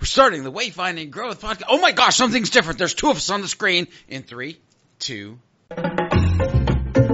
We're starting the Wayfinding Growth podcast. Oh my gosh, something's different. There's two of us on the screen in three, two.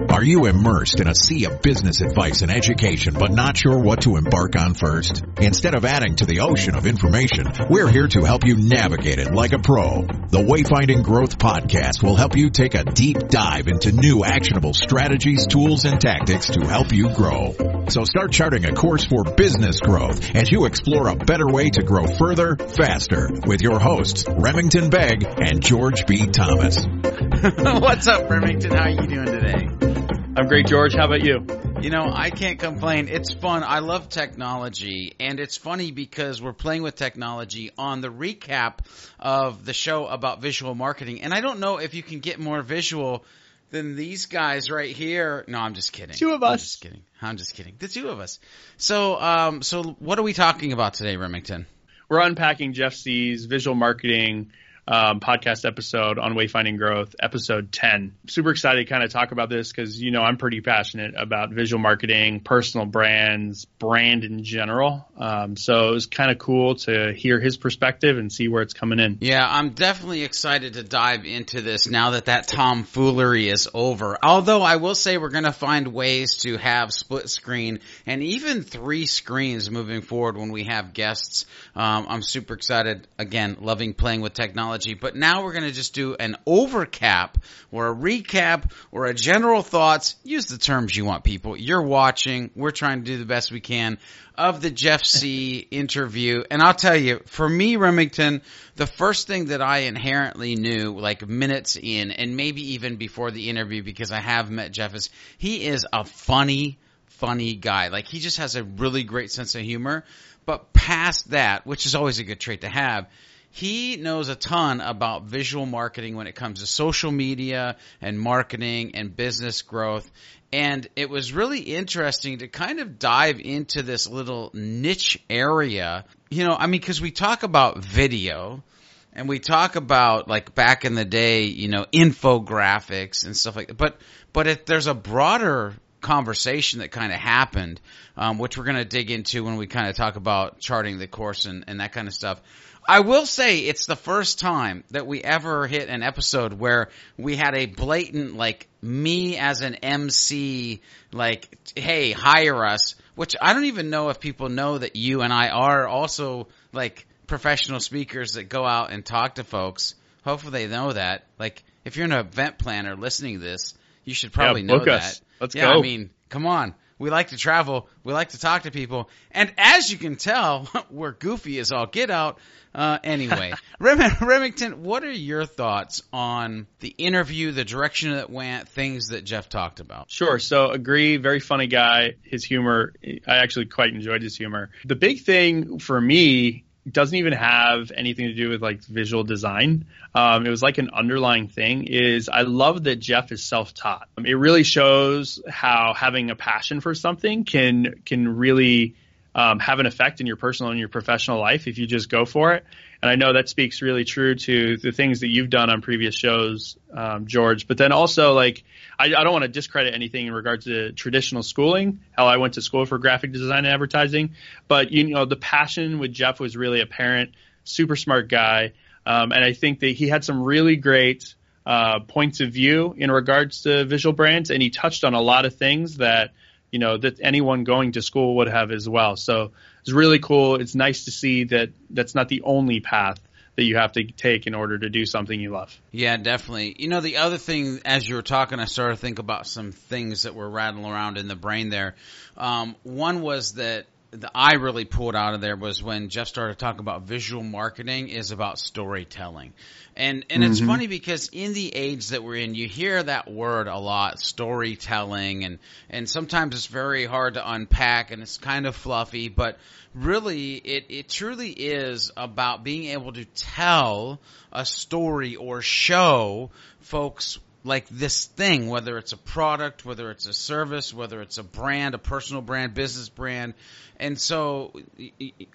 Are you immersed in a sea of business advice and education, but not sure what to embark on first? Instead of adding to the ocean of information, we're here to help you navigate it like a pro. The Wayfinding Growth Podcast will help you take a deep dive into new actionable strategies, tools, and tactics to help you grow. So start charting a course for business growth as you explore a better way to grow further, faster with your hosts, Remington Begg and George B. Thomas. What's up, Remington? How are you doing today? I'm great, George. How about you? You know, I can't complain. It's fun. I love technology. And it's funny because we're playing with technology on the recap of the show about visual marketing. And I don't know if you can get more visual than these guys right here. No, I'm just kidding. Two of I'm us. just kidding. I'm just kidding. The two of us. So, um, so what are we talking about today, Remington? We're unpacking Jeff Sieh's visual marketing um, podcast episode on Wayfinding Growth, episode 10. Super excited to kind of talk about this because, you know, I'm pretty passionate about visual marketing, personal brands, brand in general. Um, so it was kind of cool to hear his perspective and see where it's coming in. Yeah, I'm definitely excited to dive into this now that that tomfoolery is over. Although I will say we're going to find ways to have split screen and even three screens moving forward when we have guests. Um, I'm super excited. Again, loving playing with technology. But now we're going to just do an overcap or a recap or a general thoughts. Use the terms you want, people. You're watching. We're trying to do the best we can of the Jeff Sieh interview. And I'll tell you, for me, Remington, the first thing that I inherently knew, like minutes in, and maybe even before the interview, because I have met Jeff, is he is a funny, funny guy. Like he just has a really great sense of humor. But past that, which is always a good trait to have, he knows a ton about visual marketing when it comes to social media and marketing and business growth. And it was really interesting to kind of dive into this little niche area. You know, I mean, cause we talk about video and we talk about like back in the day, you know, infographics and stuff like that. But, but if there's a broader conversation that kind of happened, um, which we're going to dig into when we kind of talk about charting the course and, and that kind of stuff. I will say it's the first time that we ever hit an episode where we had a blatant, like, me as an MC, like, hey, hire us, which I don't even know if people know that you and I are also, like, professional speakers that go out and talk to folks. Hopefully they know that. Like, if you're an event planner listening to this, you should probably Yeah, know book that. Let's yeah, go. I mean, come on. We like to travel. We like to talk to people. And as you can tell, we're goofy as all get out. Uh, anyway, Rem- Remington, what are your thoughts on the interview, the direction it went, things that Jeff talked about? Sure. So agree. Very funny guy. His humor, I actually quite enjoyed his humor. The big thing for me doesn't even have anything to do with like visual design. Um, it was like an underlying thing is I love that Jeff is self-taught. Um, it really shows how having a passion for something can, can really, um, have an effect in your personal and your professional life if you just go for it. And I know that speaks really true to the things that you've done on previous shows, um, George. But then also, like, I, I don't want to discredit anything in regards to traditional schooling. How I went to school for graphic design and advertising, but you know, the passion with Jeff was really apparent. Super smart guy, um, and I think that he had some really great uh, points of view in regards to visual brands, and he touched on a lot of things that you know that anyone going to school would have as well. So it's really cool. It's nice to see that that's not the only path that you have to take in order to do something you love. Yeah, definitely. You know, the other thing, as you were talking, I started to think about some things that were rattling around in the brain there. Um, one was that the I really pulled out of there was when Jeff started talking about visual marketing is about storytelling. And and it's mm-hmm. funny because in the age that we're in, you hear that word a lot, storytelling, and and sometimes it's very hard to unpack and it's kind of fluffy, but really it it truly is about being able to tell a story or show folks like this thing, whether it's a product, whether it's a service, whether it's a brand, a personal brand, business brand. And so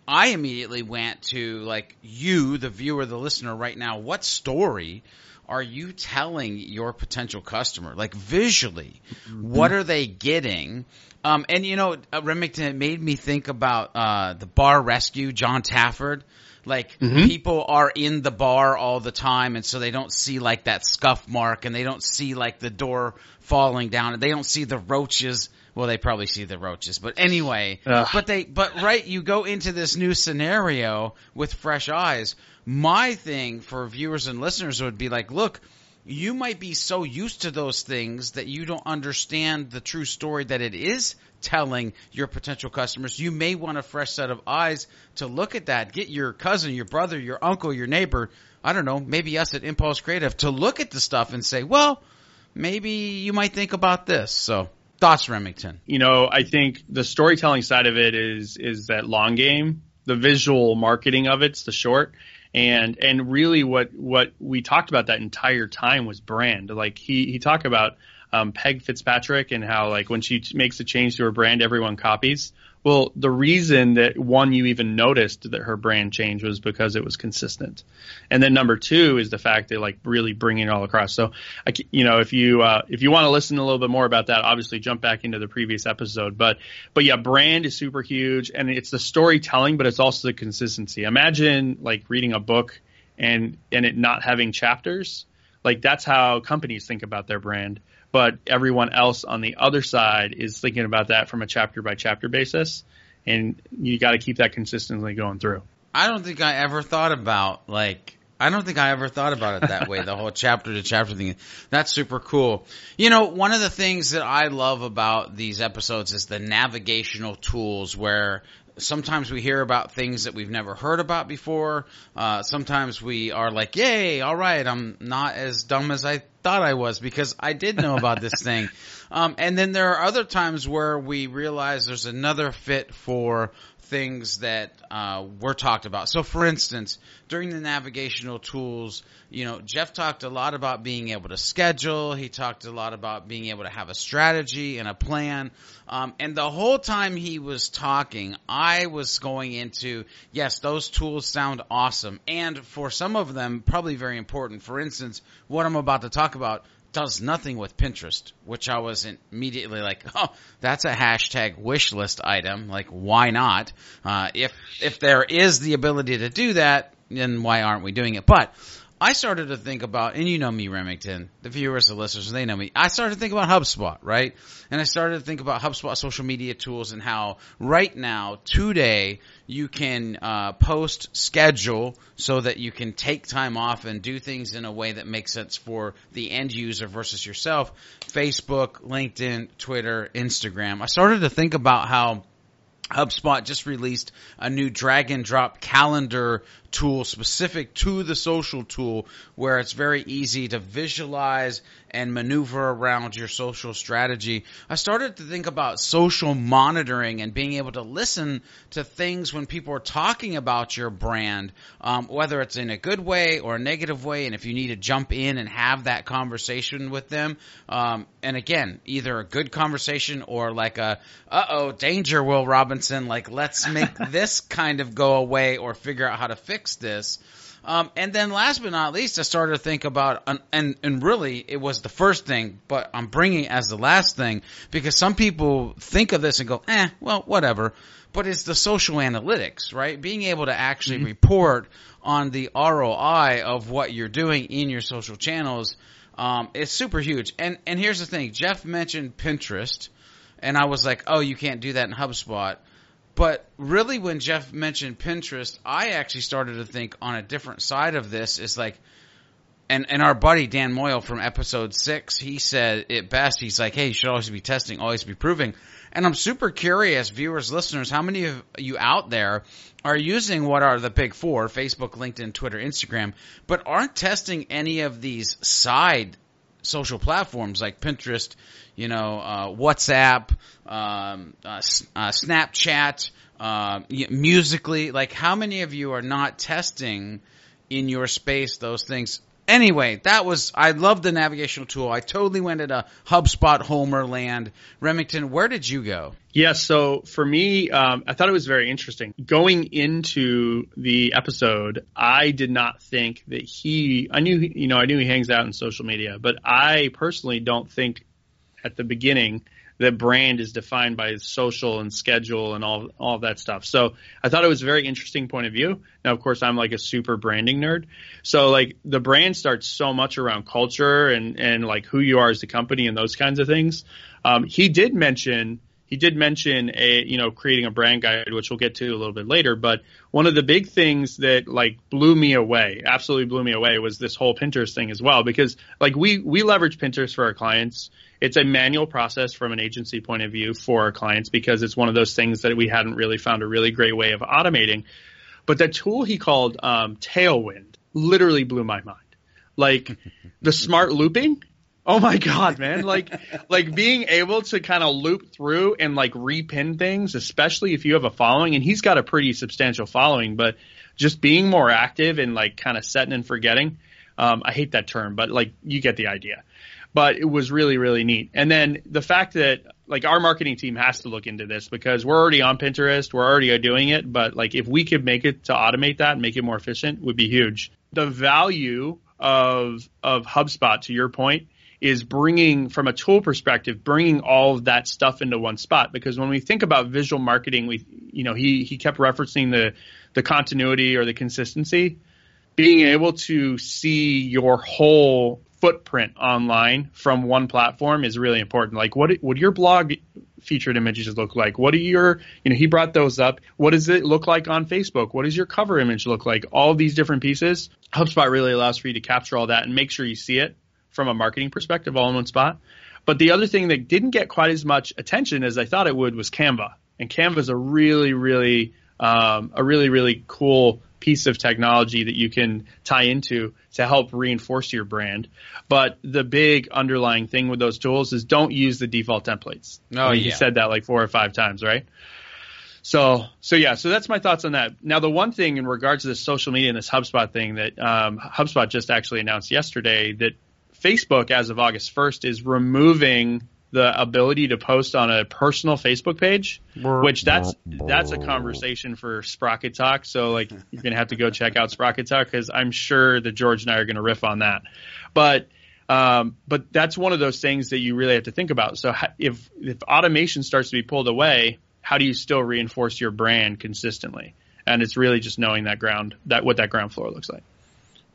I immediately went to like you, the viewer, the listener right now, what story are you telling your potential customer? Like visually, what are they getting? Um, and you know, uh, Remington, it made me think about, uh, the bar rescue, Jon Taffer. Like mm-hmm. people are in the bar all the time, and so they don't see like that scuff mark, and they don't see like the door falling down, and they don't see the roaches. Well, they probably see the roaches, but anyway. Ugh. But they, but right, you go into this new scenario with fresh eyes. My thing for viewers and listeners would be like, look, you might be so used to those things that you don't understand the true story that it is telling your potential customers. You may want a fresh set of eyes to look at that. Get your cousin, your brother, your uncle, your neighbor, I don't know, maybe us at Impulse Creative to look at the stuff and say, well, maybe you might think about this. So thoughts, Remington. You know, I think the storytelling side of it is is that long game. The visual marketing of it's the short and and really what what we talked about that entire time was brand like he he talked about um, Peg Fitzpatrick and how like when she makes a change to her brand, everyone copies. Well, the reason that one you even noticed that her brand change was because it was consistent, and then number two is the fact that like really bringing it all across. So, I, you know, if you uh, if you want to listen a little bit more about that, obviously jump back into the previous episode. But but yeah, brand is super huge, and it's the storytelling, but it's also the consistency. Imagine like reading a book and and it not having chapters. Like that's how companies think about their brand but everyone else on the other side is thinking about that from a chapter by chapter basis, and you got to keep that consistently going through. I don't think I ever thought about like I don't think I ever thought about it that way. The whole chapter to chapter thing. That's super cool. You know, one of the things that I love about these episodes is the navigational tools where sometimes we hear about things that we've never heard about before. Uh, sometimes we are like, yay, all right, I'm not as dumb as I thought I was because I did know about this thing. Um, and then there are other times where we realize there's another fit for things that uh, were talked about. So, for instance, during the navigational tools, you know, Jeff talked a lot about being able to schedule. He talked a lot about being able to have a strategy and a plan. Um, and the whole time he was talking, I was going into, yes, those tools sound awesome. And for some of them, probably very important. For instance, what I'm about to talk about does nothing with Pinterest, which I was immediately like, oh, that's a hashtag wish list item. Like, why not? Uh, if, if there is the ability to do that, then why aren't we doing it? But I started to think about, and you know me, Remington, the viewers, the listeners, they know me. I started to think about HubSpot, right? And I started to think about HubSpot social media tools and how right now, today, you can uh, post schedule so that you can take time off and do things in a way that makes sense for the end user versus yourself. Facebook, LinkedIn, Twitter, Instagram. I started to think about how HubSpot just released a new drag and drop calendar tool specific to the social tool where it's very easy to visualize and maneuver around your social strategy. I started to think about social monitoring and being able to listen to things when people are talking about your brand, um, whether it's in a good way or a negative way, and if you need to jump in and have that conversation with them. Um, and again, either a good conversation or like a, uh oh, danger, Will Robinson, like let's make this kind of go away or figure out how to fix this. Um, and then last but not least, I started to think about, and, and really it was the first thing, but I'm bringing as the last thing because some people think of this and go, eh, well, whatever. But it's the social analytics, right? Being able to actually mm-hmm. report on the ROI of what you're doing in your social channels, um, it's super huge. And, and here's the thing. Jeff mentioned Pinterest and I was like, oh, you can't do that in HubSpot. But really, when Jeff mentioned Pinterest, I actually started to think on a different side of this. Is like, and and our buddy Dan Moyle from episode six, he said it best. He's like, hey, you should always be testing, always be proving. And I'm super curious, viewers, listeners, how many of you out there are using what are the big four Facebook, LinkedIn, Twitter, Instagram, but aren't testing any of these side social platforms like Pinterest, you know, uh, WhatsApp, um, uh, uh, Snapchat, uh, Musical.ly. Like, how many of you are not testing in your space those things? Anyway, that was I love the navigational tool. I totally went a HubSpot Homer land. Remington, where did you go? Yeah, so for me, um, I thought it was very interesting. Going into the episode, I did not think that he. I knew, you know, I knew he hangs out in social media, but I personally don't think at the beginning that brand is defined by social and schedule and all all that stuff. So I thought it was a very interesting point of view. Now, of course, I'm like a super branding nerd, so like the brand starts so much around culture and and like who you are as a company and those kinds of things. Um, he did mention he did mention a you know creating a brand guide which we'll get to a little bit later but one of the big things that like blew me away absolutely blew me away was this whole pinterest thing as well because like we we leverage pinterest for our clients it's a manual process from an agency point of view for our clients because it's one of those things that we hadn't really found a really great way of automating but the tool he called um, tailwind literally blew my mind like the smart looping Oh my god, man! Like, like being able to kind of loop through and like repin things, especially if you have a following, and he's got a pretty substantial following, but just being more active and like kind of setting and forgetting. Um, I hate that term, but like you get the idea. But it was really, really neat. And then the fact that like our marketing team has to look into this because we're already on Pinterest, we're already doing it, but like if we could make it to automate that and make it more efficient would be huge. The value of of HubSpot, to your point, is bringing from a tool perspective, bringing all of that stuff into one spot. Because when we think about visual marketing, we, you know, he, he kept referencing the, the continuity or the consistency. Being able to see your whole footprint online from one platform is really important. Like what would your blog featured images look like? What are your, you know, he brought those up. What does it look like on Facebook? What does your cover image look like? All these different pieces. HubSpot really allows for you to capture all that and make sure you see it from a marketing perspective all in one spot. But the other thing that didn't get quite as much attention as I thought it would was Canva. And Canva is a really, really, um, a really, really cool piece of technology that you can tie into to help reinforce your brand. But the big underlying thing with those tools is don't use the default templates. Oh, I mean, yeah. You said that like four or five times, right? So, so yeah, so that's my thoughts on that. Now, the one thing in regards to this social media and this HubSpot thing that um, HubSpot just actually announced yesterday that Facebook, as of August 1st, is removing the ability to post on a personal Facebook page, which that's that's a conversation for Sprocket Talk. So like you're gonna have to go check out Sprocket Talk because I'm sure that George and I are gonna riff on that. But um, but that's one of those things that you really have to think about. So if if automation starts to be pulled away, how do you still reinforce your brand consistently? And it's really just knowing that ground that what that ground floor looks like.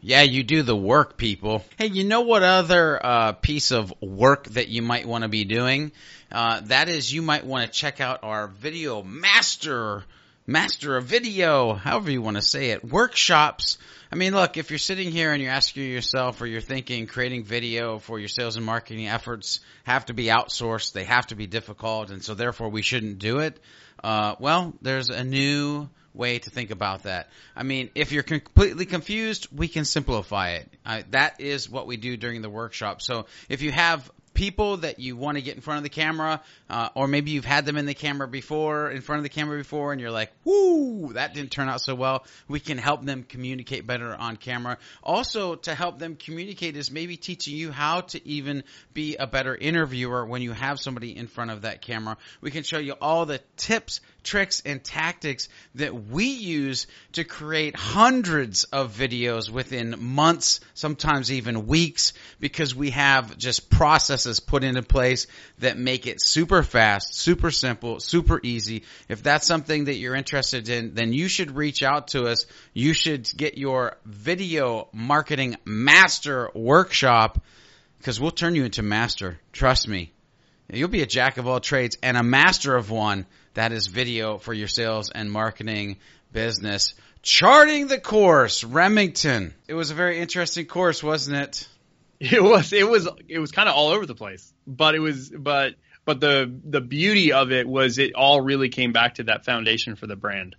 Yeah, you do the work, people. Hey, you know what other uh, piece of work that you might want to be doing? Uh, that is, you might want to check out our video master, master of video, however you want to say it, workshops. I mean, look, if you're sitting here and you're asking yourself or you're thinking creating video for your sales and marketing efforts have to be outsourced, they have to be difficult, and so therefore we shouldn't do it. Uh, well, there's a new way to think about that. I mean, if you're completely confused, we can simplify it. Uh, that is what we do during the workshop. So if you have people that you want to get in front of the camera, uh, or maybe you've had them in the camera before, in front of the camera before, and you're like, "Whoo, that didn't turn out so well." We can help them communicate better on camera. Also, to help them communicate is maybe teaching you how to even be a better interviewer when you have somebody in front of that camera. We can show you all the tips, tricks, and tactics that we use to create hundreds of videos within months, sometimes even weeks, because we have just processes put into place that make it super fast, super simple, super easy. If that's something that you're interested in, then you should reach out to us. You should get your video marketing master workshop because we'll turn you into master. Trust me. You'll be a jack of all trades and a master of one. That is video for your sales and marketing business. Charting the course, Remington. It was a very interesting course, wasn't it? It was. It was. It was kind of all over the place, but it was. But but the the beauty of it was it all really came back to that foundation for the brand,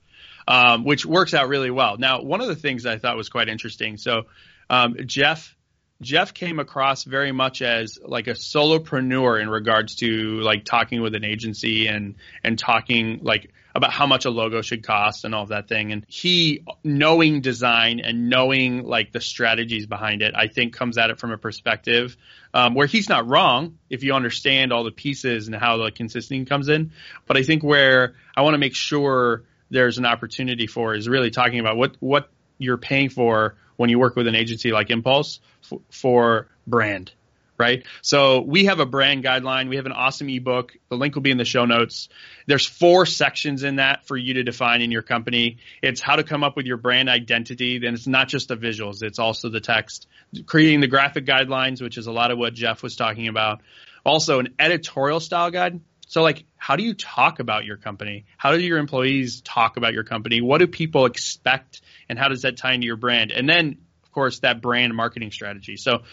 um, which works out really well. Now, one of the things I thought was quite interesting. So, um, Jeff Jeff came across very much as like a solopreneur in regards to like talking with an agency and and talking like about how much a logo should cost and all of that thing. And he knowing design and knowing like the strategies behind it, I think comes at it from a perspective um, where he's not wrong if you understand all the pieces and how the consistency comes in. But I think where I want to make sure there's an opportunity for is really talking about what what you're paying for when you work with an agency like Impulse f- for brand right? So we have a brand guideline. We have an awesome ebook. The link will be in the show notes. There's four sections in that for you to define in your company. It's how to come up with your brand identity. Then it's not just the visuals. It's also the text, creating the graphic guidelines, which is a lot of what Jeff was talking about. Also an editorial style guide. So like, how do you talk about your company? How do your employees talk about your company? What do people expect? And how does that tie into your brand? And then, of course, that brand marketing strategy. So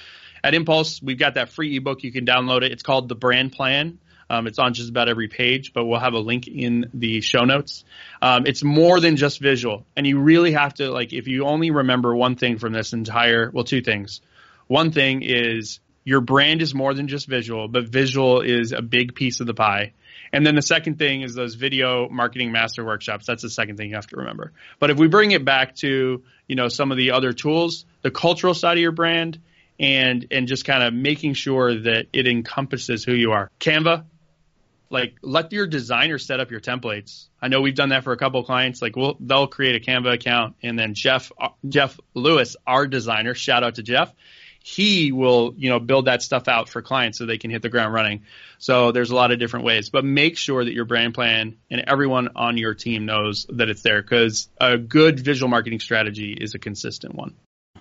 at Impulse, we've got that free ebook. You can download it. It's called The Brand Plan. Um, it's on just about every page, but we'll have a link in the show notes. Um, it's more than just visual, and you really have to like if you only remember one thing from this entire well, two things. One thing is your brand is more than just visual, but visual is a big piece of the pie. And then the second thing is those video marketing master workshops. That's the second thing you have to remember. But if we bring it back to, you know, some of the other tools, the cultural side of your brand and and just kind of making sure that it encompasses who you are. Canva, like let your designer set up your templates. I know we've done that for a couple of clients. Like we'll they'll create a Canva account and then Jeff Jeff Lewis, our designer, shout out to Jeff. He will, you know, build that stuff out for clients so they can hit the ground running. So there's a lot of different ways, but make sure that your brand plan and everyone on your team knows that it's there because a good visual marketing strategy is a consistent one.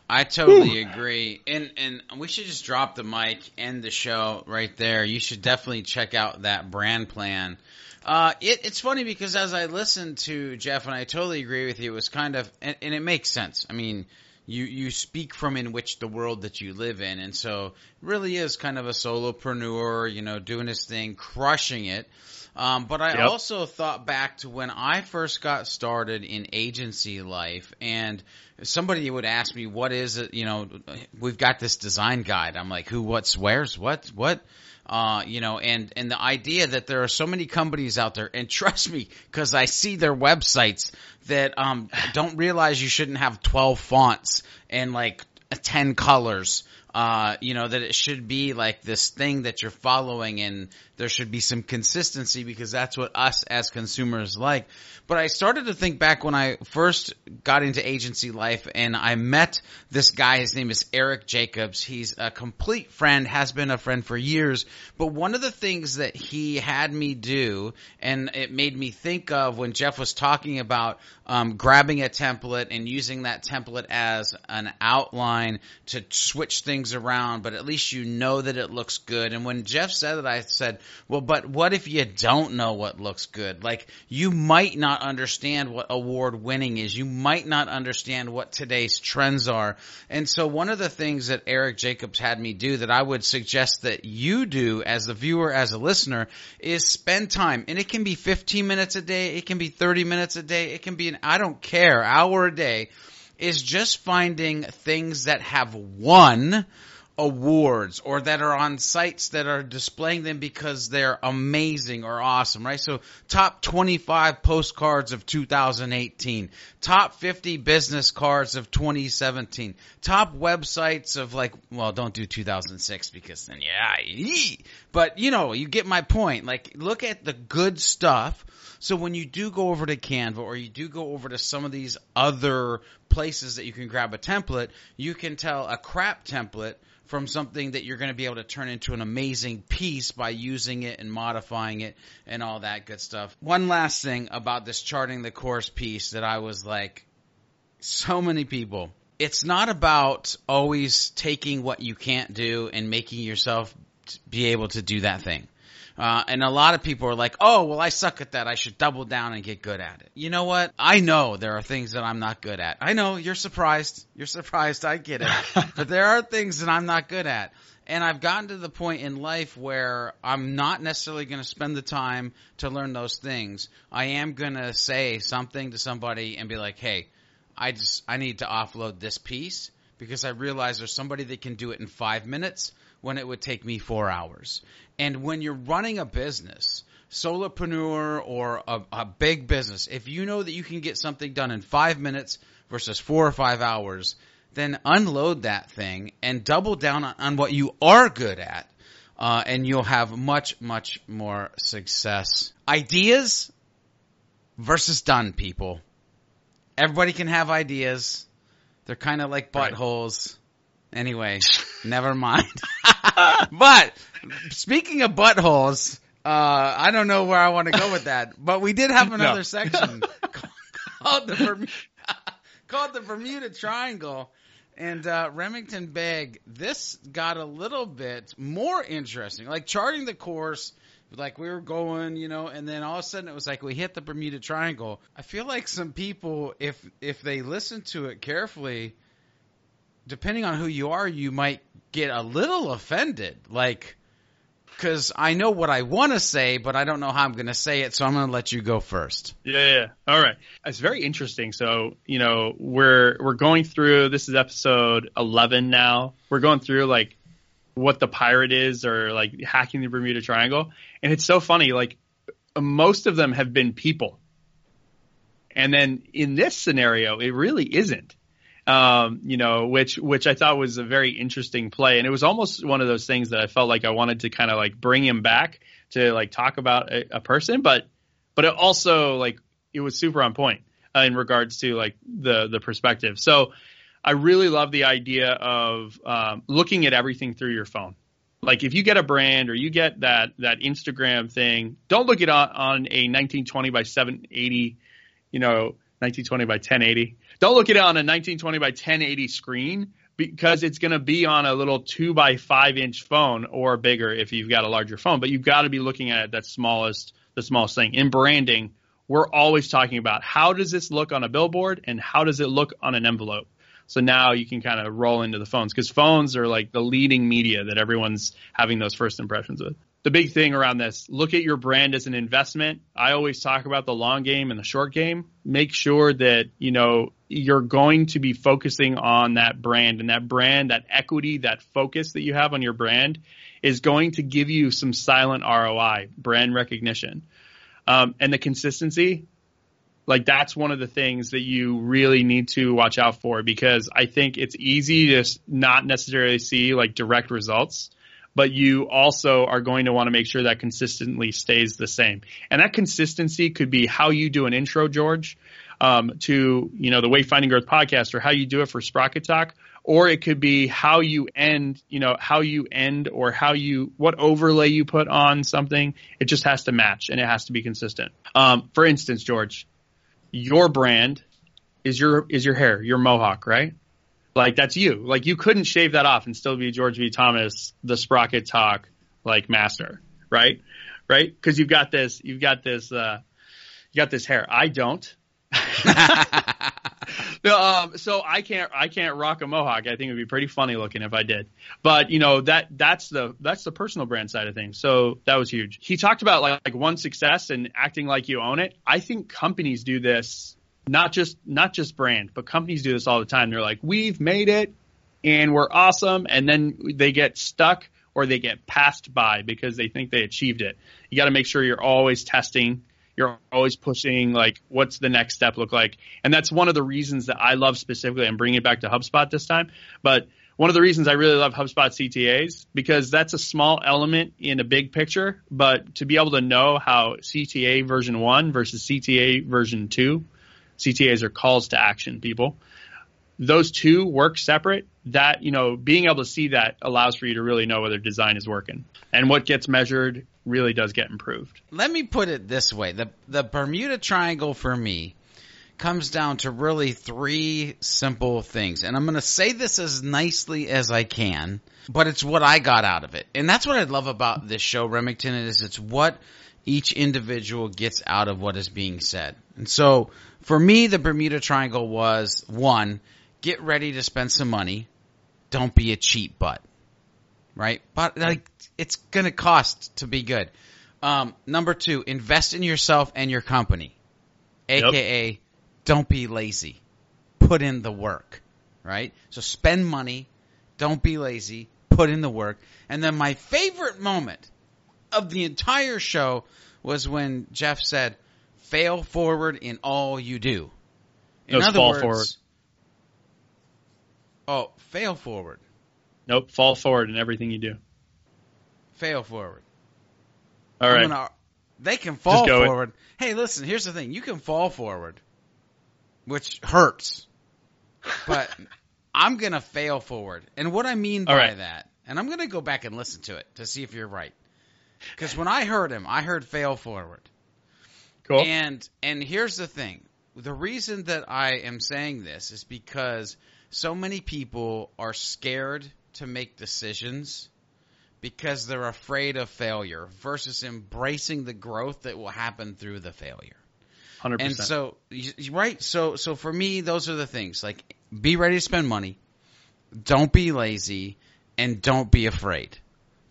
I totally agree. And and we should just drop the mic, end the show right there. You should definitely check out that brand plan. Uh, it, it's funny because as I listened to Jeff, and I totally agree with you, it was kind of, and, and it makes sense. I mean, you you speak from in which the world that you live in, and so really is kind of a solopreneur, you know, doing his thing, crushing it. Um, but I yep. also thought back to when I first got started in agency life, and somebody would ask me, "What is it?" You know, we've got this design guide. I'm like, "Who? What? Swears? What? What?" Uh, you know, and and the idea that there are so many companies out there, and trust me, because I see their websites that um don't realize you shouldn't have 12 fonts and like 10 colors uh, you know, that it should be like this thing that you're following and there should be some consistency because that's what us as consumers like. But I started to think back when I first got into agency life and I met this guy. His name is Eric Jacobs. He's a complete friend, has been a friend for years. But one of the things that he had me do and it made me think of when Jeff was talking about um, grabbing a template and using that template as an outline to switch things around, but at least you know that it looks good. And when Jeff said it, I said, well, but what if you don't know what looks good? Like, you might not understand what award winning is. You might not understand what today's trends are. And so one of the things that Eric Jacobs had me do that I would suggest that you do as a viewer, as a listener, is spend time. And it can be 15 minutes a day. It can be 30 minutes a day. It can be an, I don't care, hour a day is just finding things that have won awards or that are on sites that are displaying them because they're amazing or awesome, right? So top 25 postcards of 2018, top 50 business cards of 2017, top websites of like, well, don't do 2006 because then yeah, but you know, you get my point. Like look at the good stuff. So when you do go over to Canva or you do go over to some of these other places that you can grab a template, you can tell a crap template from something that you're going to be able to turn into an amazing piece by using it and modifying it and all that good stuff. One last thing about this charting the course piece that I was like, so many people. It's not about always taking what you can't do and making yourself be able to do that thing. Uh, and a lot of people are like, oh, well, I suck at that. I should double down and get good at it. You know what? I know there are things that I'm not good at. I know you're surprised. You're surprised. I get it. but there are things that I'm not good at. And I've gotten to the point in life where I'm not necessarily going to spend the time to learn those things. I am going to say something to somebody and be like, hey, I just, I need to offload this piece because I realize there's somebody that can do it in five minutes when it would take me four hours. And when you're running a business, solopreneur or a, a, big business, if you know that you can get something done in five minutes versus four or five hours, then unload that thing and double down on, on what you are good at. Uh, and you'll have much, much more success. Ideas versus done, people. Everybody can have ideas. They're kind of like buttholes. Right. Anyway, never mind. but speaking of buttholes, uh, I don't know where I want to go with that, but we did have another No. section called the Bermuda, called the Bermuda Triangle. And uh, Remington Begg, this got a little bit more interesting. Like charting the course, like we were going, you know, and then all of a sudden it was like we hit the Bermuda Triangle. I feel like some people, if if they listen to it carefully, depending on who you are, you might get a little offended. Like, because I know what I want to say, but I don't know how I'm going to say it, so I'm going to let you go first. Yeah, yeah. All right. It's very interesting. So, you know, we're we're going through this is episode 11 now. We're going through like what the pirate is or like hacking the Bermuda Triangle. And it's so funny like most of them have been people. And then in this scenario, it really isn't. Um, you know, which which I thought was a very interesting play, and it was almost one of those things that I felt like I wanted to kind of like bring him back to like talk about a, a person, but but it also like it was super on point uh, in regards to like the the perspective. So I really love the idea of um, looking at everything through your phone. Like if you get a brand or you get that that Instagram thing, don't look it on, on a 1920 by 780, you know, 1920 by 1080. Don't look at it on a 1920 by 1080 screen because it's going to be on a little two by five inch phone or bigger if you've got a larger phone. But you've got to be looking at that smallest, the smallest thing. In branding, we're always talking about how does this look on a billboard and how does it look on an envelope. So now you can kind of roll into the phones because phones are like the leading media that everyone's having those first impressions with. The big thing around this, look at your brand as an investment. I always talk about the long game and the short game. Make sure that, you know, you're going to be focusing on that brand and that brand, that equity, that focus that you have on your brand is going to give you some silent ROI, brand recognition. Um, and the consistency, like that's one of the things that you really need to watch out for because I think it's easy to not necessarily see like direct results, but you also are going to want to make sure that consistently stays the same. And that consistency could be how you do an intro, George, um, to you know the Wayfinding Growth podcast, or how you do it for Sprocket Talk, or it could be how you end, you know, how you end, or how you what overlay you put on something. It just has to match, and it has to be consistent. Um, for instance, George, your brand is your is your hair, your mohawk, right? Like that's you. Like you couldn't shave that off and still be George B. Thomas, the Sprocket Talk like master, right? Right? Because you've got this, you've got this, uh, you got this hair. I don't. No, um, so I can't I can't rock a mohawk. I think it would be pretty funny looking if I did. But you know that that's the that's the personal brand side of things. So that was huge. He talked about like, like one success and acting like you own it. I think companies do this not just not just brand, but companies do this all the time. They're like, we've made it and we're awesome, and then they get stuck or they get passed by because they think they achieved it. You got to make sure you're always testing you're always pushing like what's the next step look like and that's one of the reasons that i love specifically i'm bringing it back to hubspot this time but one of the reasons i really love hubspot ctas because that's a small element in a big picture but to be able to know how cta version 1 versus cta version 2 ctas are calls to action people. Those two work separate. That you know being able to see that allows for you to really know whether design is working. And what gets measured really does get improved. Let me put it this way: the the Bermuda Triangle for me comes down to really three simple things, and I'm going to say this as nicely as I can, but it's what I got out of it, and that's what I love about this show, Remington. Is it's what each individual gets out of what is being said, and so for me, the Bermuda Triangle was one: get ready to spend some money, don't be a cheap butt right? But like, it's going to cost to be good. Um, number two, invest in yourself and your company, aka don't be lazy. Put in the work, right? So spend money, don't be lazy, put in the work. And then my favorite moment of the entire show was when Jeff said, "Fail forward in all you do." In was other fall words, forward. oh, fail forward, nope fall forward in everything you do fail forward. all gonna- they can fall forward. Hey, listen, here's the thing. You can fall forward, which hurts. But I'm going to fail forward. And what I mean by right. that and I'm going to go back and listen to it to see if you're right. Because when I heard him, I heard fail forward. Cool. And and here's the thing: the reason that I am saying this is because so many people are scared to make decisions because they're afraid of failure versus embracing the growth that will happen through the failure. 100%. And so, right? So, so for me, those are the things. Like, be ready to spend money. Don't be lazy, and don't be afraid.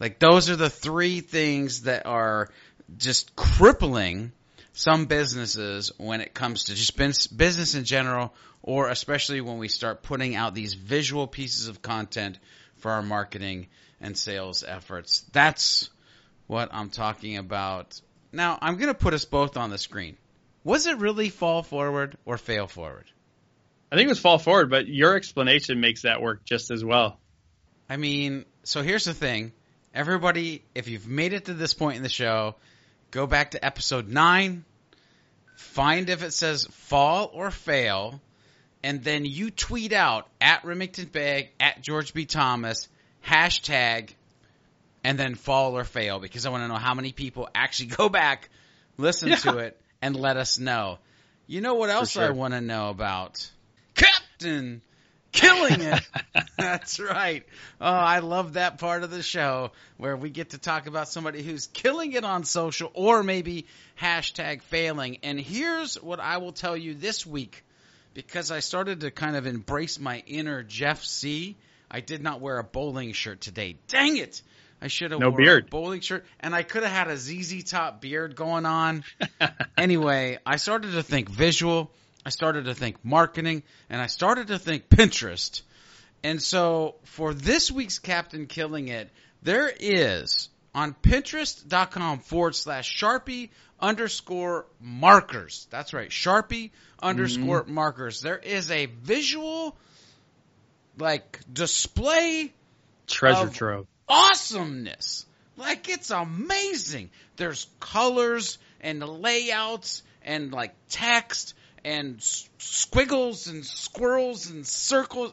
Like, those are the three things that are just crippling some businesses when it comes to just business in general, or especially when we start putting out these visual pieces of content for our marketing and sales efforts. That's what I'm talking about. Now, I'm going to put us both on the screen. Was it really fall forward or fail forward? I think it was fall forward, but your explanation makes that work just as well. I mean, so here's the thing. Everybody, if you've made it to this point in the show, go back to episode 9, find if it says fall or fail, and then you tweet out at Remington Begg, at George B. Thomas, hashtag, and then fall or fail, because I want to know how many people actually go back, listen yeah. to it, and let us know. You know what else sure. I want to know about? Captain killing it. That's right. Oh, I love that part of the show where we get to talk about somebody who's killing it on social or maybe hashtag failing. And here's what I will tell you this week because I started to kind of embrace my inner Jeff Sieh. I did not wear a bowling shirt today. Dang it. I should have no beard. a bowling shirt, and I could have had a ZZ Top beard going on. anyway, I started to think visual. I started to think marketing, and I started to think Pinterest. And so for this week's Captain Killing It, there is on Pinterest.com forward slash Sharpie underscore markers. That's right, Sharpie underscore mm-hmm. markers. There is a visual like display treasure trove awesomeness. Like it's amazing. There's colors and layouts and like text and squiggles and squirrels and circles.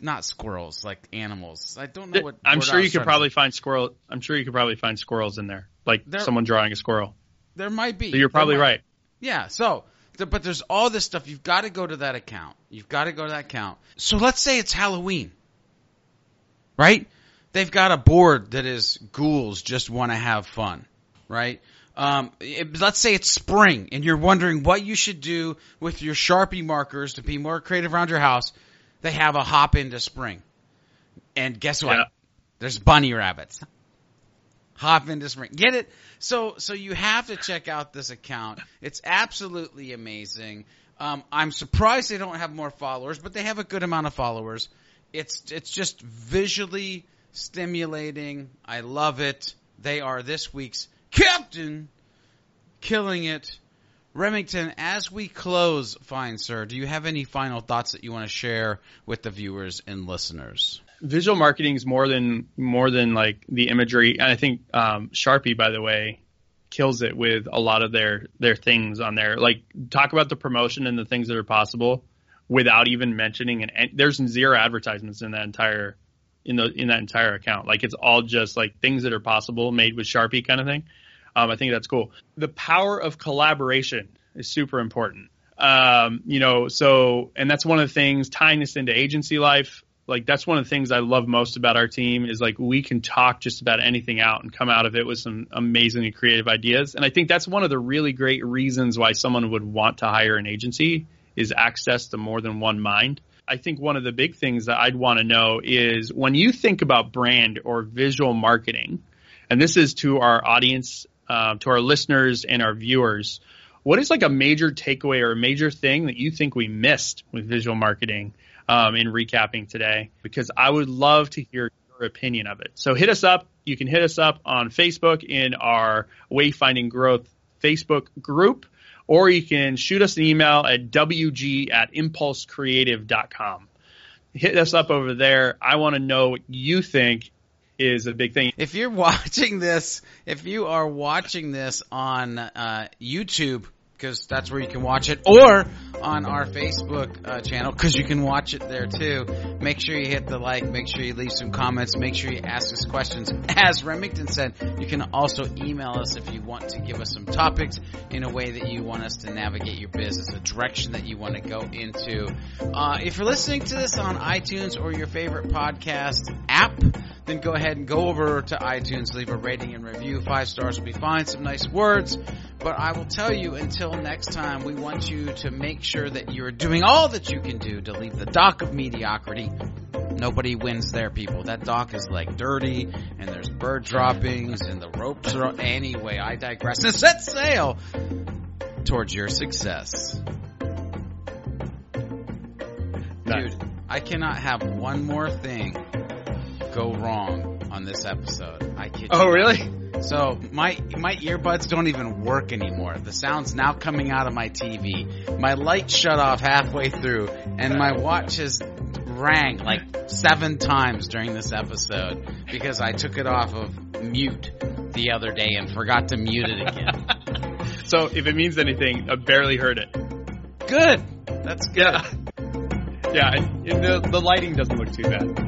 not squirrels, like animals. I don't know what. I'm sure you could probably find squirrel. I'm sure you could probably find squirrels in there, like there, someone drawing a squirrel. There might be. So you're probably right. Yeah. So, but there's all this stuff. You've got to go to that account. You've got to go to that account. So let's say it's Halloween, right? they've got a board that is ghouls just want to have fun, right? Um, it, let's say it's spring and you're wondering what you should do with your Sharpie markers to be more creative around your house. They have a hop into spring. And guess what? Yeah. There's bunny rabbits. Hop into spring. Get it? So, so you have to check out this account. It's absolutely amazing. Um, I'm surprised they don't have more followers, but they have a good amount of followers. It's, it's just visually stimulating. I love it. They are this week's captain, killing it. Remington, as we close, fine sir, do you have any final thoughts that you want to share with the viewers and listeners? Visual marketing is more than more than like the imagery, and I think um, Sharpie, by the way, kills it with a lot of their their things on there. Like talk about the promotion and the things that are possible without even mentioning and there's zero advertisements in that entire in the in that entire account. Like it's all just like things that are possible made with Sharpie kind of thing. Um, I think that's cool. The power of collaboration is super important. Um, you know, so and that's one of the things tying this into agency life. Like that's one of the things I love most about our team is like we can talk just about anything out and come out of it with some amazingly creative ideas. And I think that's one of the really great reasons why someone would want to hire an agency is access to more than one mind. I think one of the big things that I'd want to know is when you think about brand or visual marketing, and this is to our audience, uh, to our listeners and our viewers, what is like a major takeaway or a major thing that you think we missed with visual marketing um, in recapping today? Because I would love to hear your opinion of it. So hit us up. You can hit us up on Facebook in our Wayfinding Growth Facebook group or you can shoot us an email at wg at impulsecreative.com. Hit us up over there. I want to know what you think is a big thing. If you're watching this, if you are watching this on uh, YouTube, because that's where you can watch it, or on our Facebook uh, channel because you can watch it there too. Make sure you hit the like. Make sure you leave some comments. Make sure you ask us questions. As Remington said, you can also email us if you want to give us some topics in a way that you want us to navigate your business, a direction that you want to go into. Uh, if you're listening to this on iTunes or your favorite podcast app, then go ahead and go over to iTunes, leave a rating and review. Five stars will be fine. Some nice words. But I will tell you until next time, we want you to make sure that you're doing all that you can do to leave the dock of mediocrity. Nobody wins there, people. That dock is like dirty, and there's bird droppings, and the ropes are. Anyway, I digress. And set sail towards your success. Dude, I cannot have one more thing go wrong on this episode. I kid Oh, you. really? So my my earbuds don't even work anymore. The sound's now coming out of my TV. My light shut off halfway through, and my watch has rang like seven times during this episode because I took it off of mute the other day and forgot to mute it again. So if it means anything, I barely heard it. good. That's good. Yeah. Yeah, and, and the, the lighting doesn't look too bad.